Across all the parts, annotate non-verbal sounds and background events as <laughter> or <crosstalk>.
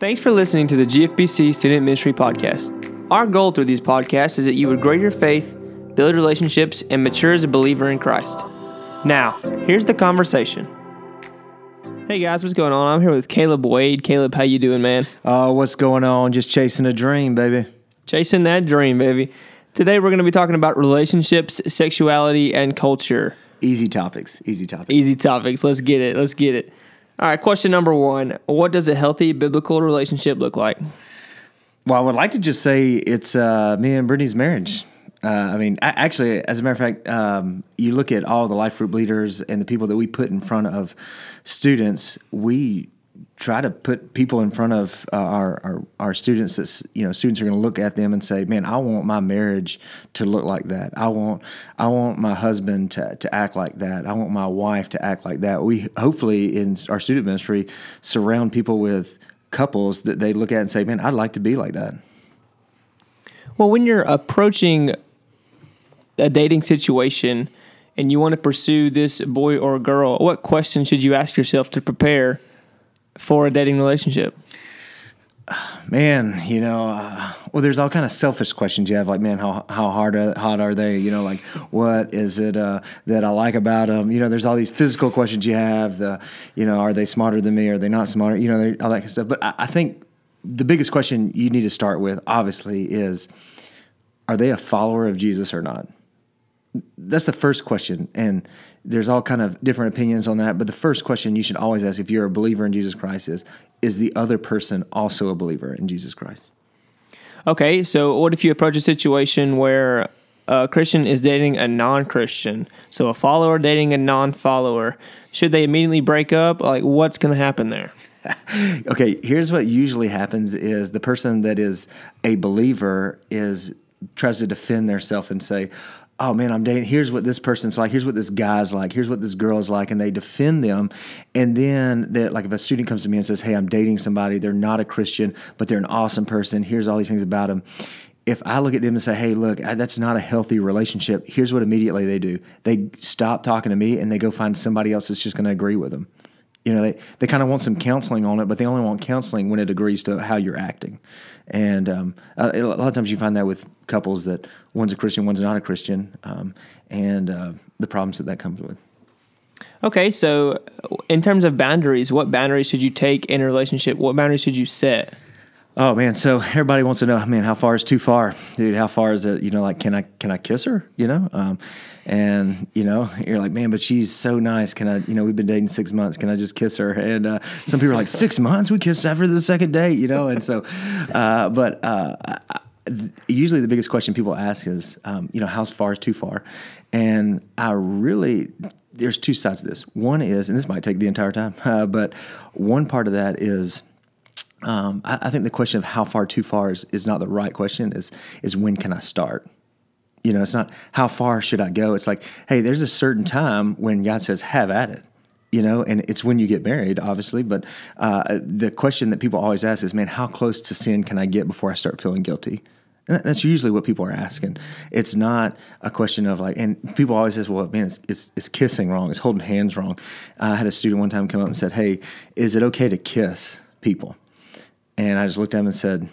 Thanks for listening to the GFBC Student Ministry Podcast. Our goal through these podcasts is that you would grow your faith, build relationships, and mature as a believer in Christ. Now, here's the conversation. Hey guys, what's going on? I'm here with Caleb Wade. Caleb, how you doing, man? Oh, what's going on? Just chasing a dream, baby. Chasing that dream, baby. Today we're going to be talking about relationships, sexuality, and culture. Easy topics. Easy topics. Easy topics. Let's get it. Let's get it. All right, question number one What does a healthy biblical relationship look like? Well, I would like to just say it's uh, me and Brittany's marriage. Uh, I mean, a- actually, as a matter of fact, um, you look at all the life group leaders and the people that we put in front of students. We try to put people in front of uh, our, our our students. That you know, students are going to look at them and say, "Man, I want my marriage to look like that. I want I want my husband to to act like that. I want my wife to act like that." We hopefully in our student ministry surround people with couples that they look at and say, "Man, I'd like to be like that." Well, when you're approaching a dating situation and you want to pursue this boy or girl, what question should you ask yourself to prepare for a dating relationship? Man, you know, uh, well, there's all kind of selfish questions you have, like, man, how how hard are, hot are they? You know, like, what is it uh, that I like about them? You know, there's all these physical questions you have. The, you know, are they smarter than me? Are they not smarter? You know, all that kind of stuff. But I, I think the biggest question you need to start with, obviously, is, are they a follower of Jesus or not? That's the first question and there's all kind of different opinions on that but the first question you should always ask if you're a believer in jesus christ is is the other person also a believer in jesus christ Okay, so what if you approach a situation where a Christian is dating a non Christian? So a follower dating a non follower. Should they immediately break up? Like, what's going to happen there? <laughs> okay here's what usually happens is the person that is a believer is tries to defend themselves and say oh man, I'm dating. Here's what this person's like. Here's what this guy's like. Here's what this girl's like, and they defend them. And then, that like if a student comes to me and says, "Hey, I'm dating somebody. They're not a Christian, but they're an awesome person. Here's all these things about them." If I look at them and say, "Hey, look, that's not a healthy relationship," here's what immediately they do: they stop talking to me and they go find somebody else that's just going to agree with them you know, they, they kind of want some counseling on it, but they only want counseling when it agrees to how you're acting. And um, a, lot of times you find that with couples that one's a Christian, one's not a Christian, um, and uh, the problems that that comes with. Okay, so in terms of boundaries, what boundaries should you take in a relationship? What boundaries should you set? Oh man, so everybody wants to know, man, how far is too far, dude? How far is it? You know, like, can I can I kiss her? You know, um, and you know, you're like, man, but she's so nice. Can I? You know, we've been dating six months. Can I just kiss her? And uh, some people are like, six months? We kissed after the second date, you know. And so, uh, but uh, usually the biggest question people ask is, um, you know, how far is too far? And I really there's two sides to this. One is, and this might take the entire time, <laughs> but one part of that is um, I, I, think the question of how far too far is, is not the right question. Is is when can I start? You know, it's not how far should I go. It's like, hey, there's a certain time when God says, "Have at it." You know, and it's when you get married, obviously. But uh, the question that people always ask is, "Man, how close to sin can I get before I start feeling guilty?" And that's usually what people are asking. It's not a question of like, and people always say, well, man, it's, it's, it's kissing wrong. It's holding hands wrong. I had a student one time come up and said, hey, is it okay to kiss people? And I just looked at him and said,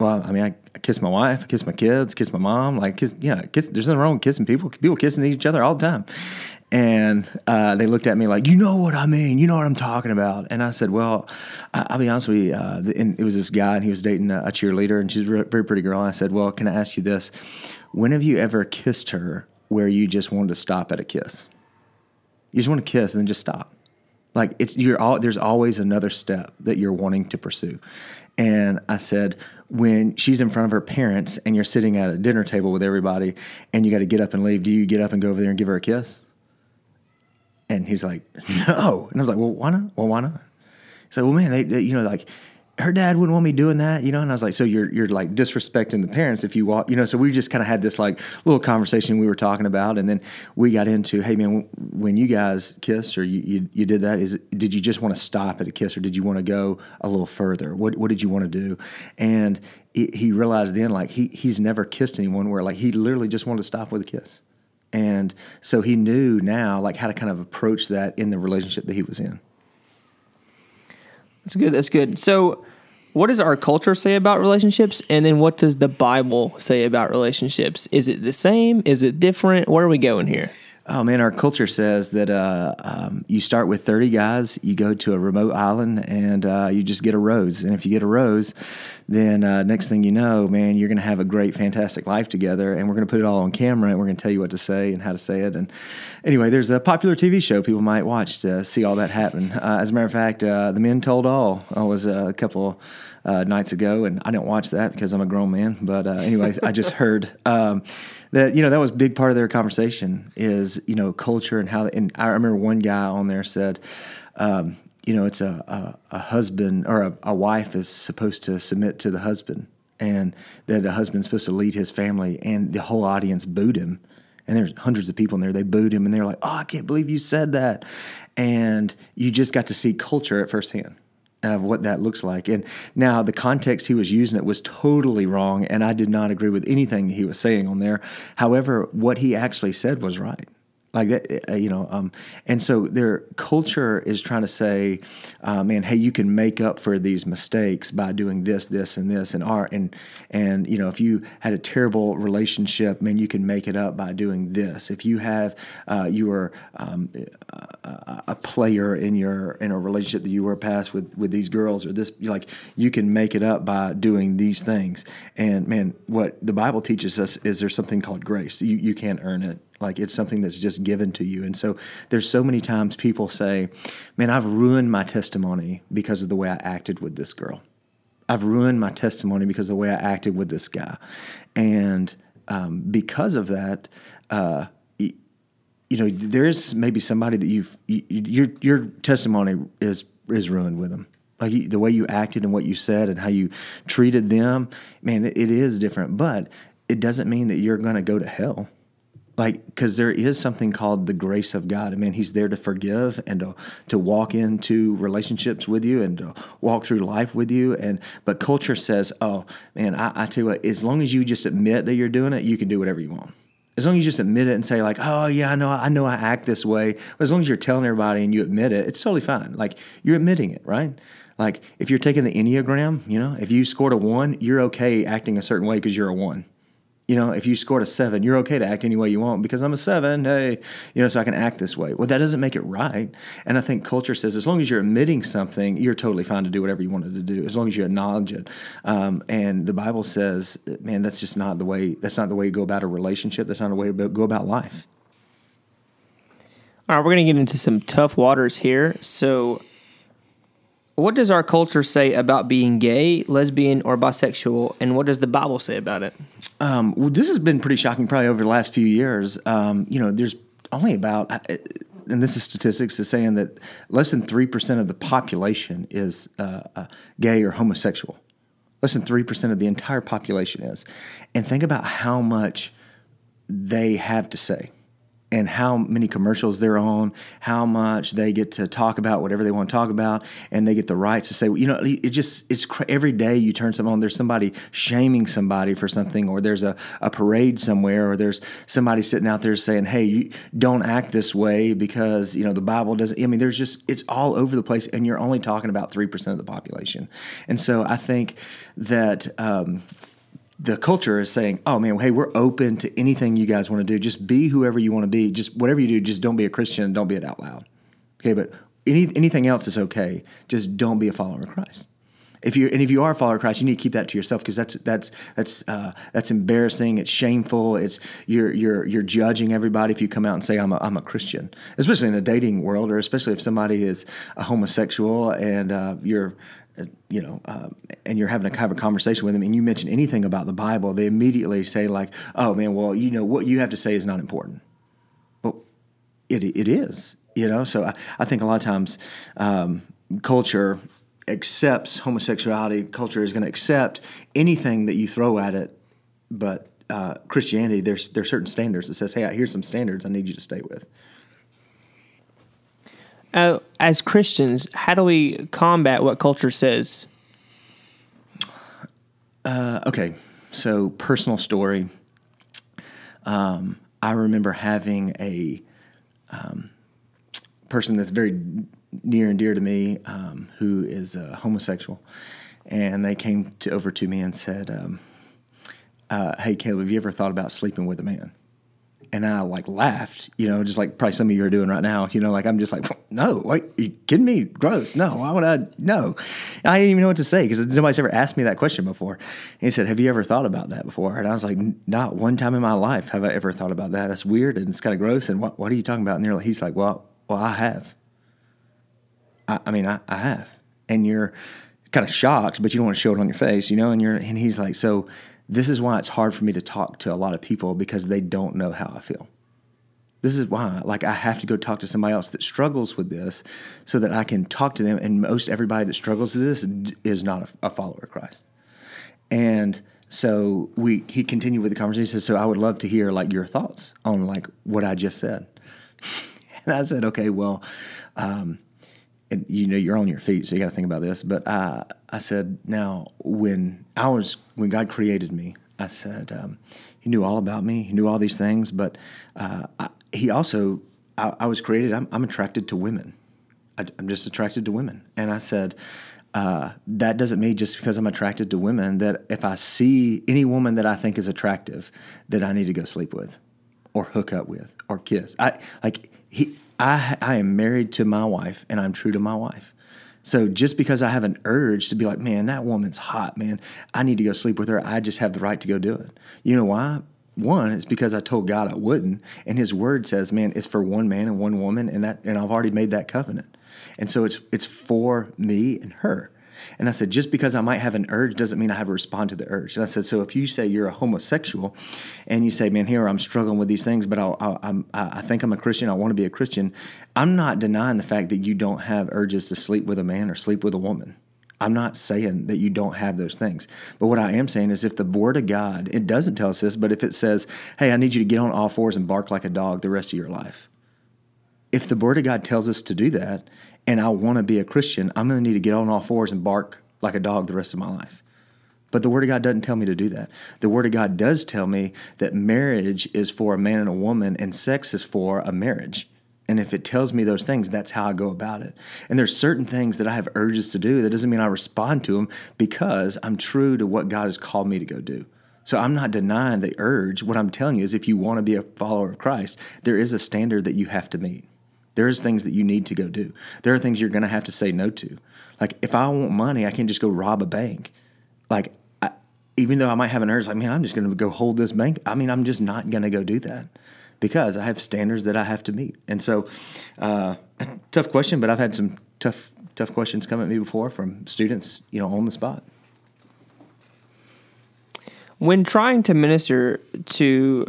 well, I mean, I, I kiss my wife, I kiss my kids, kiss my mom, like kiss, you know, kiss, there's nothing wrong with kissing people. People kissing each other all the time. And uh, they looked at me like, you know what I mean, you know what I'm talking about. And I said, well, I, will be honest with you. Uh, and it was this guy, and he was dating a, a cheerleader, and she's a very pretty girl. And I said, well, can I ask you this? When have you ever kissed her where you just wanted to stop at a kiss? You just want to kiss and then just stop. Like it's you're all there's always another step that you're wanting to pursue. And I said, when she's in front of her parents and you're sitting at a dinner table with everybody and you got to get up and leave, do you get up and go over there and give her a kiss? And he's like, no. And I was like, well, why not? Well, why not? He's like, well, man, they, they you know, like her dad wouldn't want me doing that, you know. And I was like, so you're you're like disrespecting the parents if you walk, you know. So we just kind of had this like little conversation we were talking about, and then we got into, hey man, when you guys kiss or you you, you did that, is did you just want to stop at a kiss or did you want to go a little further? What what did you want to do? And it, he realized then like he he's never kissed anyone where like he literally just wanted to stop with a kiss. And so he knew now like how to kind of approach that in the relationship that he was in. That's good. That's good. So, what does our culture say about relationships and then what does the bible say about relationships is it the same is it different where are we going here Oh man, our culture says that uh, um, you start with 30 guys, you go to a remote island, and uh, you just get a rose. And if you get a rose, then uh, next thing you know, man, you're going to have a great, fantastic life together. And we're going to put it all on camera, and we're going to tell you what to say and how to say it. And anyway, there's a popular TV show people might watch to see all that happen. Uh, as a matter of fact, uh, The Men Told All was a couple uh, nights ago, and I didn't watch that because I'm a grown man. But anyway, I just <laughs> heard. Um, that you know that was a big part of their conversation is you know culture and how and I remember one guy on there said um, you know it's a, a, a husband or a, a, wife is supposed to submit to the husband and that the husband's supposed to lead his family and the whole audience booed him and there's hundreds of people in there they booed him and they're like oh I can't believe you said that and you just got to see culture at firsthand of what that looks like. And now the context he was using it was totally wrong, and I did not agree with anything he was saying on there. However, what he actually said was right like that, uh, you know. Um, and so their culture is trying to say, uh, man, hey, you can make up for these mistakes by doing this, this, and this, and art, and and you know, if you had a terrible relationship, man, you can make it up by doing this. If you have, uh, you were um, a, a, player in your in a relationship that you were past with with these girls or this, like you can make it up by doing these things. And man, what the Bible teaches us is there's something called grace. You you can't earn it like it's something that's just given to you. And so there's so many times people say, Man, I've ruined my testimony because of the way I acted with this girl. I've ruined my testimony because of the way I acted with this guy. And um, because of that, uh, you know, there's maybe somebody that you've you, your your testimony is is ruined with them. Like you, the way you acted and what you said and how you treated them, man, it, it is different. But it doesn't mean that you're going to go to hell like because there is something called the grace of god. I mean he's there to forgive and to, to walk into relationships with you and to walk through life with you. And but culture says oh man i, I tell you what as long as you just admit that you're doing it you can do whatever you want. As long as you just admit it and say like oh yeah i know i know i act this way. But as long as you're telling everybody and you admit it it's totally fine. Like you're admitting it right? Like if you're taking the enneagram you know if you scored a one you're okay acting a certain way because you're a one you know, if you scored a seven, you're okay to act any way you want because I'm a seven. Hey, you know, so I can act this way. Well, that doesn't make it right. And I think culture says as long as you're admitting something, you're totally fine to do whatever you wanted to do, as long as you acknowledge it. Um, and the Bible says, man, that's just not the way. That's not the way you go about a relationship. That's not the way to go about life. All right, we're going to get into some tough waters here. So what does our culture say about being gay, lesbian, or bisexual, and what does the Bible say about it? Um, well, this has been pretty shocking, probably over the last few years. Um, you know, there's only about, and this is statistics, is saying that less than three percent of the population is uh, uh, gay or homosexual. Less than three percent of the entire population is, and think about how much they have to say and how many commercials they're on, how much they get to talk about whatever they want to talk about, and they get the rights to say, you know, it just it's every day you turn something on, there's somebody shaming somebody for something, or there's a, a parade somewhere, or there's somebody sitting out there saying, hey, you don't act this way because you know the Bible doesn't. I mean, there's just it's all over the place, and you're only talking about three percent of the population, and so I think that. Um, the culture is saying, "Oh man, hey, we're open to anything you guys want to do. Just be whoever you want to be. Just whatever you do, just don't be a Christian. Don't be it out loud. Okay, but any, anything else is okay. Just don't be a follower of Christ. If you and if you are a follower of Christ, you need to keep that to yourself because that's that's that's uh, that's embarrassing. It's shameful. It's you're you're you're judging everybody if you come out and say I'm a, I'm a Christian, especially in the dating world, or especially if somebody is a homosexual and uh, you're you know, uh, and you're having to have a conversation with them, and you mention anything about the Bible, they immediately say like, "Oh man, well, you know, what you have to say is not important." Well, it it is, you know. So I, I think a lot of times um, culture accepts homosexuality. Culture is going to accept anything that you throw at it, but uh, Christianity, there's there's certain standards that says, "Hey, here's some standards I need you to stay with." Uh, as Christians, how do we combat what culture says? Uh, okay, so personal story. Um, I remember having a um, person that's very near and dear to me um, who is uh, homosexual. and they came to, over to me and said, um, uh, "Hey, Caleb, have you ever thought about sleeping with a man?" And I like laughed, you know, just like probably some of you are doing right now. You know, like I'm just like, no, wait, are you kidding me? Gross. No, why would I? No, I didn't even know what to say because nobody's ever asked me that question before. And he said, "Have you ever thought about that before?" And I was like, "Not one time in my life have I ever thought about that. That's weird and it's kind of gross. And what, what are you talking about?" And like, he's like, "Well, well, I have. I, I mean, I, I have." And you're kind of shocked, but you don't want to show it on your face, you know. And you're and he's like, "So." This is why it's hard for me to talk to a lot of people because they don't know how I feel. This is why, like, I have to go talk to somebody else that struggles with this so that I can talk to them. And most everybody that struggles with this is not a, a follower of Christ. And so we he continued with the conversation. He said, "So I would love to hear like your thoughts on like what I just said." <laughs> and I said, "Okay, well, um, and, you know you're on your feet, so you got to think about this. But I, I said, now when I was when God created me, I said um, He knew all about me. He knew all these things, but uh, I, He also I, I was created. I'm, I'm, attracted to women. I, am just attracted to women, and I said. Uh, that doesn't mean just because I'm attracted to women that if I see any woman that I think is attractive, that I need to go sleep with, or hook up with, or kiss. I like he I, I am married to my wife and I'm true to my wife. So just because I have an urge to be like, man, that woman's hot, man, I need to go sleep with her, I just have the right to go do it. You know why? One, it's because I told God I wouldn't, and His Word says, man, it's for one man and one woman, and that, and I've already made that covenant, and so it's it's for me and her. And I said, just because I might have an urge doesn't mean I have to respond to the urge. And I said, so if you say you're a homosexual and you say, man, here I'm struggling with these things, but I, I, I think I'm a Christian, I want to be a Christian, I'm not denying the fact that you don't have urges to sleep with a man or sleep with a woman. I'm not saying that you don't have those things. But what I am saying is if the word of God, it doesn't tell us this, but if it says, hey, I need you to get on all fours and bark like a dog the rest of your life. If the word of God tells us to do that and I want to be a Christian, I'm going to need to get on all fours and bark like a dog the rest of my life. But the Word of God doesn't tell me to do that. The Word of God does tell me that marriage is for a man and a woman and sex is for a marriage. And if it tells me those things, that's how I go about it. And there's certain things that I have urges to do. That doesn't mean I respond to them because I'm true to what God has called me to go do. So I'm not denying the urge. What I'm telling you is if you want to be a follower of Christ, there is a standard that you have to meet. There's things that you need to go do. There are things you're going to have to say no to. Like if I want money, I can't just go rob a bank. Like I, even though I might have an urge, like man, I'm just going to go hold this bank. I mean, I'm just not going to go do that because I have standards that I have to meet. And so, uh, <clears throat> tough question, but I've had some tough tough questions come at me before from students, you know, on the spot. When trying to minister to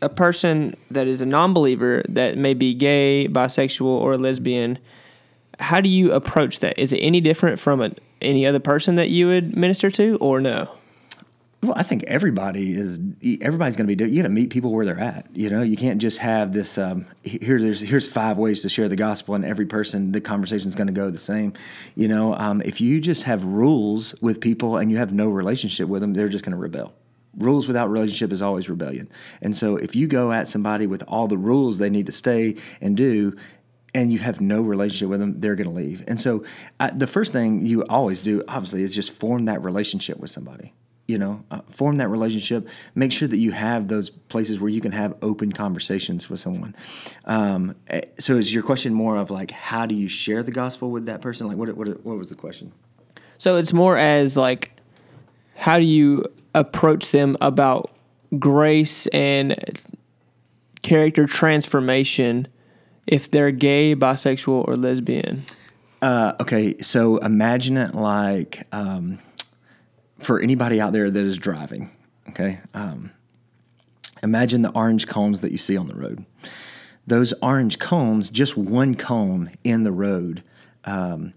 a person that is a non-believer that may be gay, bisexual, or lesbian, how do you approach that? Is it any different from a, any other person that you would minister to, or no? Well, I think everybody is. Everybody's going to be. You got to meet people where they're at. You know, you can't just have this. Um, here, there's here's five ways to share the gospel, and every person, the conversation is going to go the same. You know, um, if you just have rules with people and you have no relationship with them, they're just going to rebel rules without relationship is always rebellion. And so if you go at somebody with all the rules they need to stay and do, and you have no relationship with them, they're going to leave. And so uh, the first thing you always do, obviously, is just form that relationship with somebody. You know, uh, form that relationship. Make sure that you have those places where you can have open conversations with someone. Um, eh, so, is your question more of like, how do you share the gospel with that person? Like, what what what was the question? So it's more as like, how do you approach them about grace and character transformation if they're gay, bisexual, or lesbian? Uh, okay, so imagine it like um, for anybody out there that is driving. Okay, um, imagine the orange cones that you see on the road. Those orange cones, just one cone in the road, um,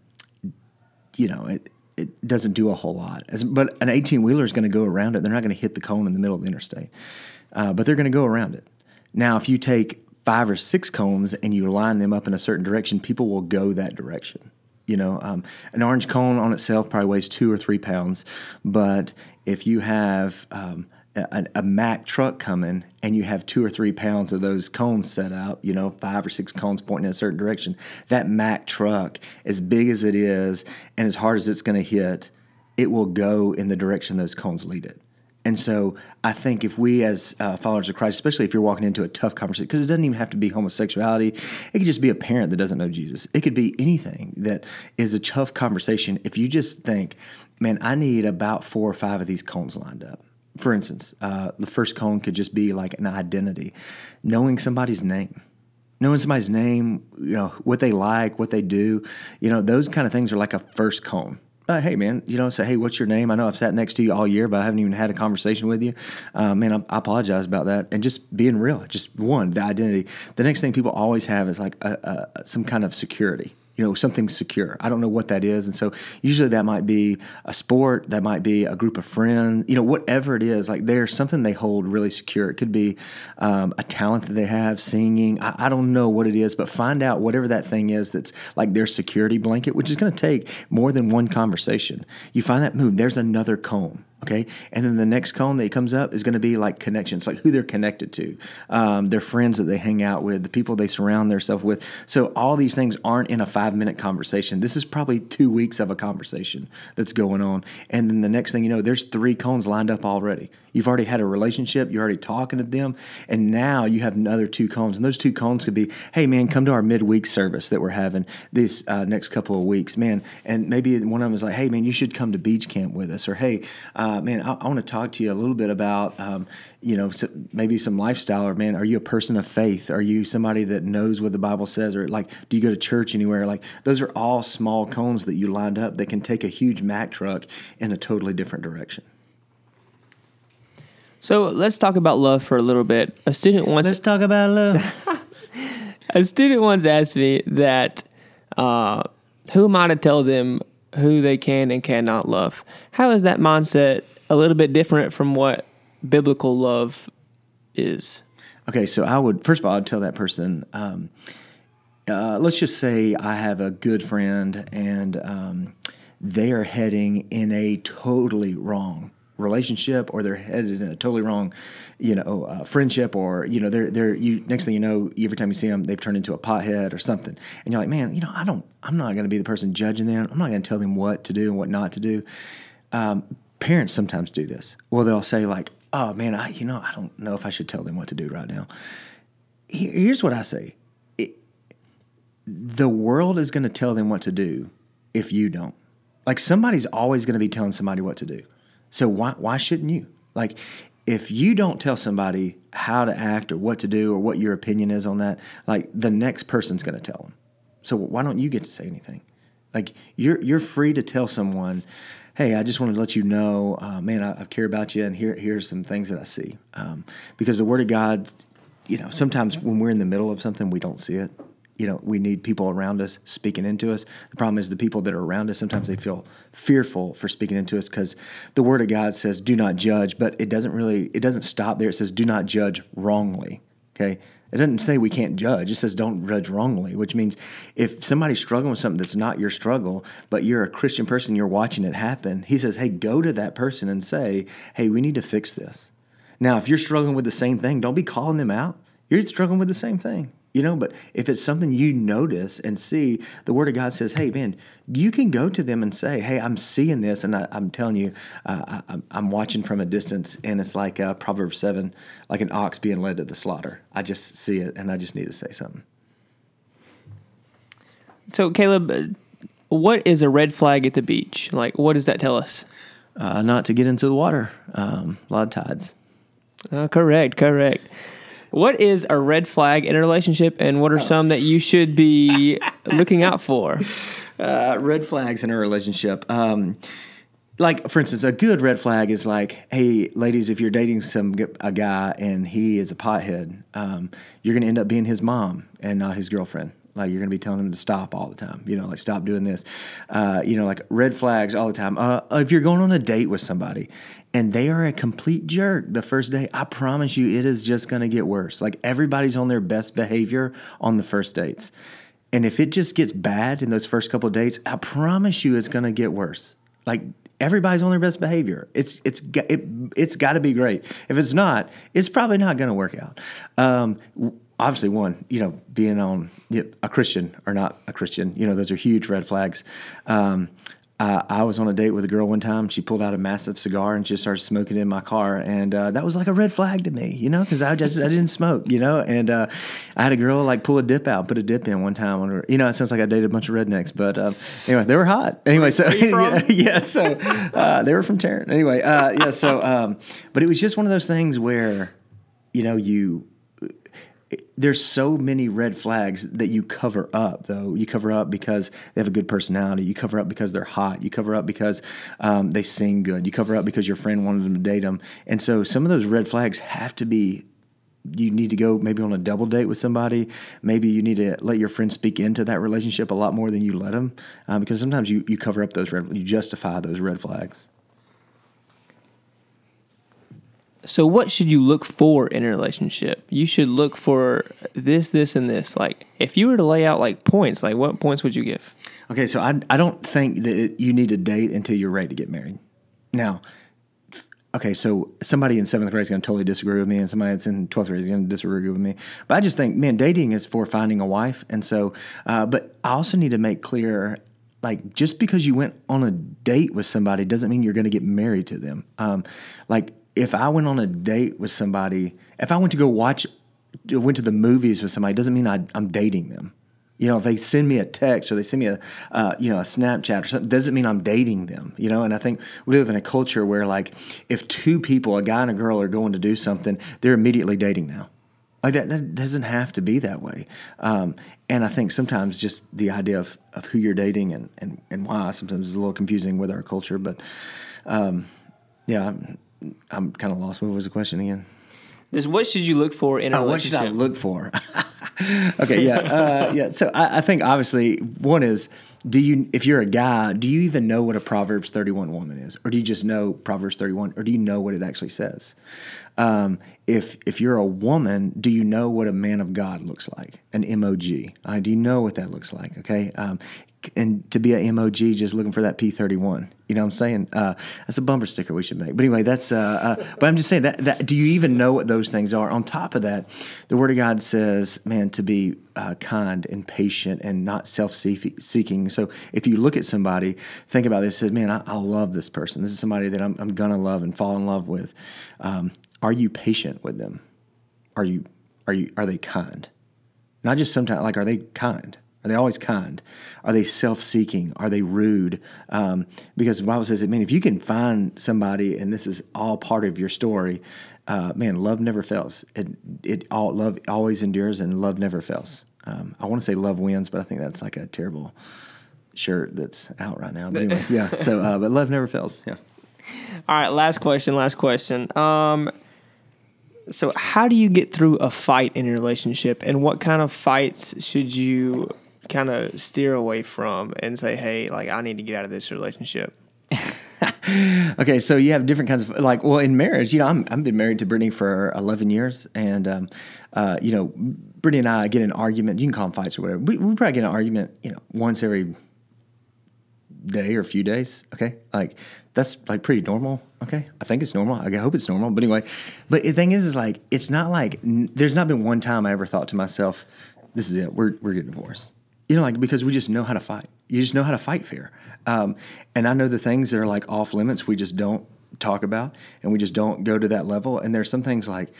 you know, it, it doesn't do a whole lot. As, but an 18 wheeler is going to go around it. They're not going to hit the cone in the middle of the interstate, uh, but they're going to go around it. Now, if you take five or six cones and you line them up in a certain direction, people will go that direction. You know, um, an orange cone on itself probably weighs two or three pounds, but if you have um, a, a, Mack truck coming and you have two or three pounds of those cones set out, you know, five or six cones pointing in a certain direction, that Mack truck, as big as it is and as hard as it's going to hit, it will go in the direction those cones lead it. And so I think if we, as uh, followers of Christ, especially if you're walking into a tough conversation, because it doesn't even have to be homosexuality, it could just be a parent that doesn't know Jesus. It could be anything that is a tough conversation. If you just think, man, I need about four or five of these cones lined up. For instance, uh, the first cone could just be like an identity, knowing somebody's name knowing somebody's name, you know, what they like, what they do, you know, those kind of things are like a first cone uh, hey man, you know, say, hey, what's your name? I know I've sat next to you all year, but I haven't even had a conversation with you. Uh, man, I, I, apologize about that. And just being real, just one, the identity. The next thing people always have is like a, a, some kind of security you know something secure. I don't know what that is. And so usually that might be a sport that might be a group of friends you know whatever it is like there's something they hold really secure. It could be um, a talent that they have singing I, I, don't know what it is but find out whatever that thing is that's like their security blanket which is going to take more than one conversation. You find that move there's another comb Okay. And then the next cone that comes up is going to be like connections, like who they're connected to, um, their friends that they hang out with, the people they surround themselves with. So all these things aren't in a five minute conversation. This is probably two weeks of a conversation that's going on. And then the next thing you know, there's three cones lined up already. You've already had a relationship, you're already talking to them, and now you have another two cones. And those two cones could be, hey, man, come to our midweek service that we're having this uh, next couple of weeks, man. And maybe one of them is like, hey, man, you should come to beach camp with us. Or, hey, uh, man, I, I want to talk to you a little bit about, um, you know, so maybe some lifestyle. Or, man, are you a person of faith? Are you somebody that knows what the Bible says? Or, like, do you go to church anywhere? Like, those are all small cones that you lined up that can take a huge Mack truck in a totally different direction. So let's talk about love for a little bit. A student once let's talk about love. <laughs> <laughs> a student once asked me that uh, who am I to tell them who they can and cannot love? How is that mindset a little bit different from what biblical love is? Okay, so I would first of all I'd tell that person. Um, uh, let's just say I have a good friend and um, they are heading in a totally wrong relationship or they're headed in a totally wrong, you know, uh, friendship or you know they're they're you next thing you know every time you see them they've turned into a pothead or something and you're like man you know I don't I'm not going to be the person judging them I'm not going to tell them what to do and what not to do. Um, parents sometimes do this. Well, they'll say like, oh man, I you know I don't know if I should tell them what to do right now. Here's what I say. The world is going to tell them what to do if you don't. Like somebody's always going to be telling somebody what to do. So why why shouldn't you? Like if you don't tell somebody how to act or what to do or what your opinion is on that, like the next person's going to tell them. So why don't you get to say anything? Like you're you're free to tell someone, "Hey, I just wanted to let you know, uh, man, I, I, care about you, and here here's some things that I see." Um, because the Word of God, you know, sometimes when we're in the middle of something, we don't see it you know we need people around us speaking into us. The problem is the people that are around us sometimes they feel fearful for speaking into us because the word of god says do not judge but it doesn't really it doesn't stop there. It says do not judge wrongly okay? It doesn't say we can't judge. It says don't judge wrongly which means if somebody's struggling with something that's not your struggle but you're a christian person you're watching it happen he says hey go to that person and say hey we need to fix this now if you're struggling with the same thing don't be calling them out. You're struggling with the same thing you know, but if it's something you notice and see, the Word of God says, hey, man, you can go to them and say, hey, I'm seeing this, and I, am telling you, uh, I, am watching from a distance, and it's like uh, Proverbs 7, like an ox being led to the slaughter. I just see it, and I just need to say something. So, Caleb, uh, what is a red flag at the beach? Like, what does that tell us? Uh, not to get into the water. Um, a lot of tides. Uh, correct, correct. What is a red flag in a relationship, and what are some that you should be <laughs> looking out for? Uh, red flags in a relationship. Um, like for instance, a good red flag is like, hey, ladies, if you're dating some a guy and he is a pothead, um, you're going to end up being his mom and not his girlfriend. Like you're going to be telling them to stop all the time. You know, like stop doing this. Uh, you know, like red flags all the time. Uh, if you're going on a date with somebody and they are a complete jerk the first day, I promise you it is just going to get worse. Like everybody's on their best behavior on the first dates. And if it just gets bad in those first couple of dates, I promise you it's going to get worse. Like everybody's on their best behavior. It's it's it, it's got to be great. If it's not, it's probably not going to work out. Um, obviously, one, you know, being on a Christian or not a Christian, you know, those are huge red flags. Um, uh, I was on a date with a girl one time. She pulled out a massive cigar and just started smoking in my car, and uh, that was like a red flag to me, you know, because I just I didn't smoke, you know. And uh, I had a girl like pull a dip out, put a dip in one time. On her, you know, it sounds like I dated a bunch of rednecks, but uh, anyway, they were hot. Anyway, so <laughs> yeah, yeah, so uh, they were from Tarrant. Anyway, uh, yeah, so um, but it was just one of those things where, you know, you there's so many red flags that you cover up though. You cover up because they have a good personality. You cover up because they're hot. You cover up because um, they sing good. You cover up because your friend wanted them to date them and so some of those red flags have to be you need to go maybe on a double date with somebody. Maybe you need to let your friend speak into that relationship a lot more than you let them um, because sometimes you, you cover up those red you justify those red flags So, what should you look for in a relationship? You should look for this, this, and this. Like, if you were to lay out like points, like what points would you give? Okay, so I, I don't think that you need to date until you're ready to get married. Now, okay, so somebody in seventh grade is going to totally disagree with me, and somebody that's in twelfth grade is going to disagree with me. But I just think, man, dating is for finding a wife, and so, uh, but I also need to make clear like just because you went on a date with somebody doesn't mean you're going to get married to them. Um, like if I went on a date with somebody, if I went to go watch, went to the movies with somebody, doesn't mean I, am dating them. You know, if they send me a text or they send me a, uh, you know, a Snapchat or something, doesn't mean I'm dating them. You know, and I think we live in a culture where, like, if two people, a guy and a girl, are going to do something, they're immediately dating now. Like that, that doesn't have to be that way. Um, and I think sometimes just the idea of, of who you're dating and, and, and why sometimes is a little confusing with our culture. But um, yeah, I'm kind of lost. What was the question again? Just what should you look for in a oh, relationship? What should I look for? <laughs> okay, yeah, uh, yeah. So I, I, think obviously one is do you if you're a guy, do you even know what a Proverbs 31 woman is, or do you just know Proverbs 31, or do you know what it actually says? Um, if if you're a woman, do you know what a man of God looks like? An MOG. Uh, do you know what that looks like? Okay. Um, and to be an MOG, just looking for that P31. You know what I'm saying? Uh, that's a bumper sticker we should make. But anyway, that's. Uh, uh, but I'm just saying that, that. Do you even know what those things are? On top of that, the Word of God says, man, to be uh, kind and patient and not self-seeking. So if you look at somebody, think about this. Says, man, I, I love this person. This is somebody that I'm, I'm gonna love and fall in love with. Um, are you patient with them? Are you are you are they kind? Not just sometimes like are they kind? Are they always kind? Are they self-seeking? Are they rude? Um, because the Bible says, I mean, if you can find somebody, and this is all part of your story, uh, man, love never fails. It it all love always endures, and love never fails. Um, I want to say love wins, but I think that's like a terrible shirt that's out right now. But anyway, <laughs> yeah. So, uh, but love never fails. Yeah. All right. Last question. Last question. Um, so, how do you get through a fight in a relationship, and what kind of fights should you kind of steer away from and say, hey, like I need to get out of this relationship? <laughs> okay, so you have different kinds of like, well, in marriage, you know, I'm I've been married to Brittany for 11 years, and um, uh, you know, Brittany and I get an argument. You can call them fights or whatever. We, we probably get an argument, you know, once every day or a few days. Okay, like that's like pretty normal. Okay, I think it's normal. I hope it's normal. But anyway, but the thing is, is like it's not like there's not been one time I ever thought to myself, "This is it. We're we're getting divorced." you know, like because we just know how to fight. You just know how to fight fair. Um, and I know the things that are like off limits, we just don't talk about, and we just don't go to that level. And there's some things like,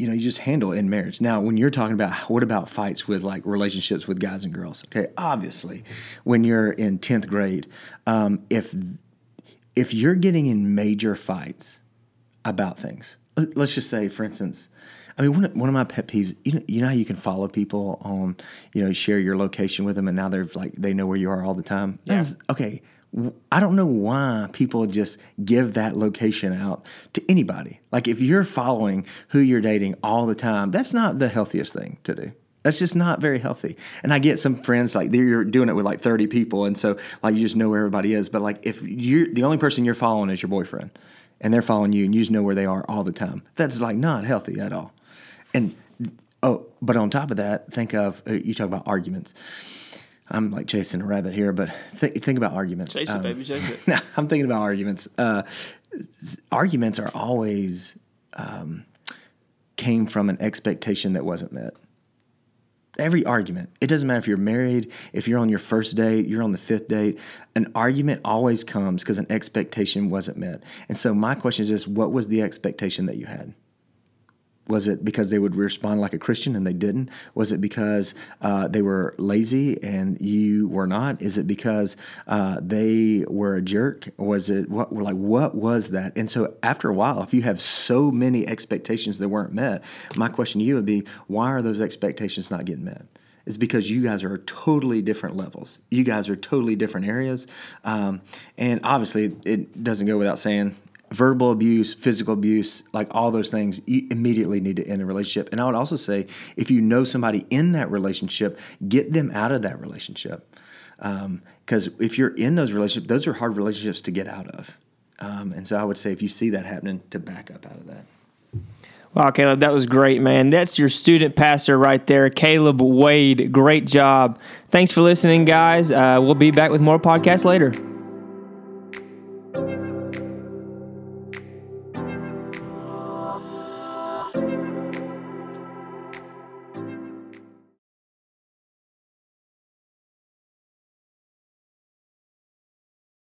you know, you just handle in marriage. Now, when you're talking about what about fights with like relationships with guys and girls? Okay, obviously, when you're in tenth grade, um, if if you're getting in major fights about things, let's just say, for instance I mean, one of, one of my pet peeves, you know, you know how you can follow people on, you know, share your location with them, and now they're like they know where you are all the time. Yeah. okay. I don't know why people just give that location out to anybody. Like if you're following who you're dating all the time, that's not the healthiest thing to do. That's just not very healthy. And I get some friends like you're doing it with like 30 people, and so like you just know where everybody is. But like if you're the only person you're following is your boyfriend, and they're following you, and you just know where they are all the time, that's like not healthy at all. And oh, but on top of that, think of uh, you talk about arguments. I'm like chasing a rabbit here, but th- think about arguments. Chase it, um, baby, chase it. <laughs> I'm thinking about arguments. Uh, arguments are always um, came from an expectation that wasn't met. Every argument. It doesn't matter if you're married, if you're on your first date, you're on the fifth date. An argument always comes because an expectation wasn't met. And so my question is this: What was the expectation that you had? Was it because they would respond like a Christian and they didn't? Was it because uh, they were lazy and you were not? Is it because uh, they were a jerk? Was it what? Like what was that? And so after a while, if you have so many expectations that weren't met, my question to you would be, why are those expectations not getting met? It's because you guys are totally different levels. You guys are totally different areas, um, and obviously, it doesn't go without saying verbal abuse, physical abuse, like all those things, you immediately need to end a relationship. And I would also say, if you know somebody in that relationship, get them out of that relationship. Because um, if you're in those relationships, those are hard relationships to get out of. Um, and so I would say, if you see that happening, to back up out of that. Wow, Caleb, that was great, man. That's your student pastor right there, Caleb Wade. Great job. Thanks for listening, guys. Uh, we'll be back with more podcasts later.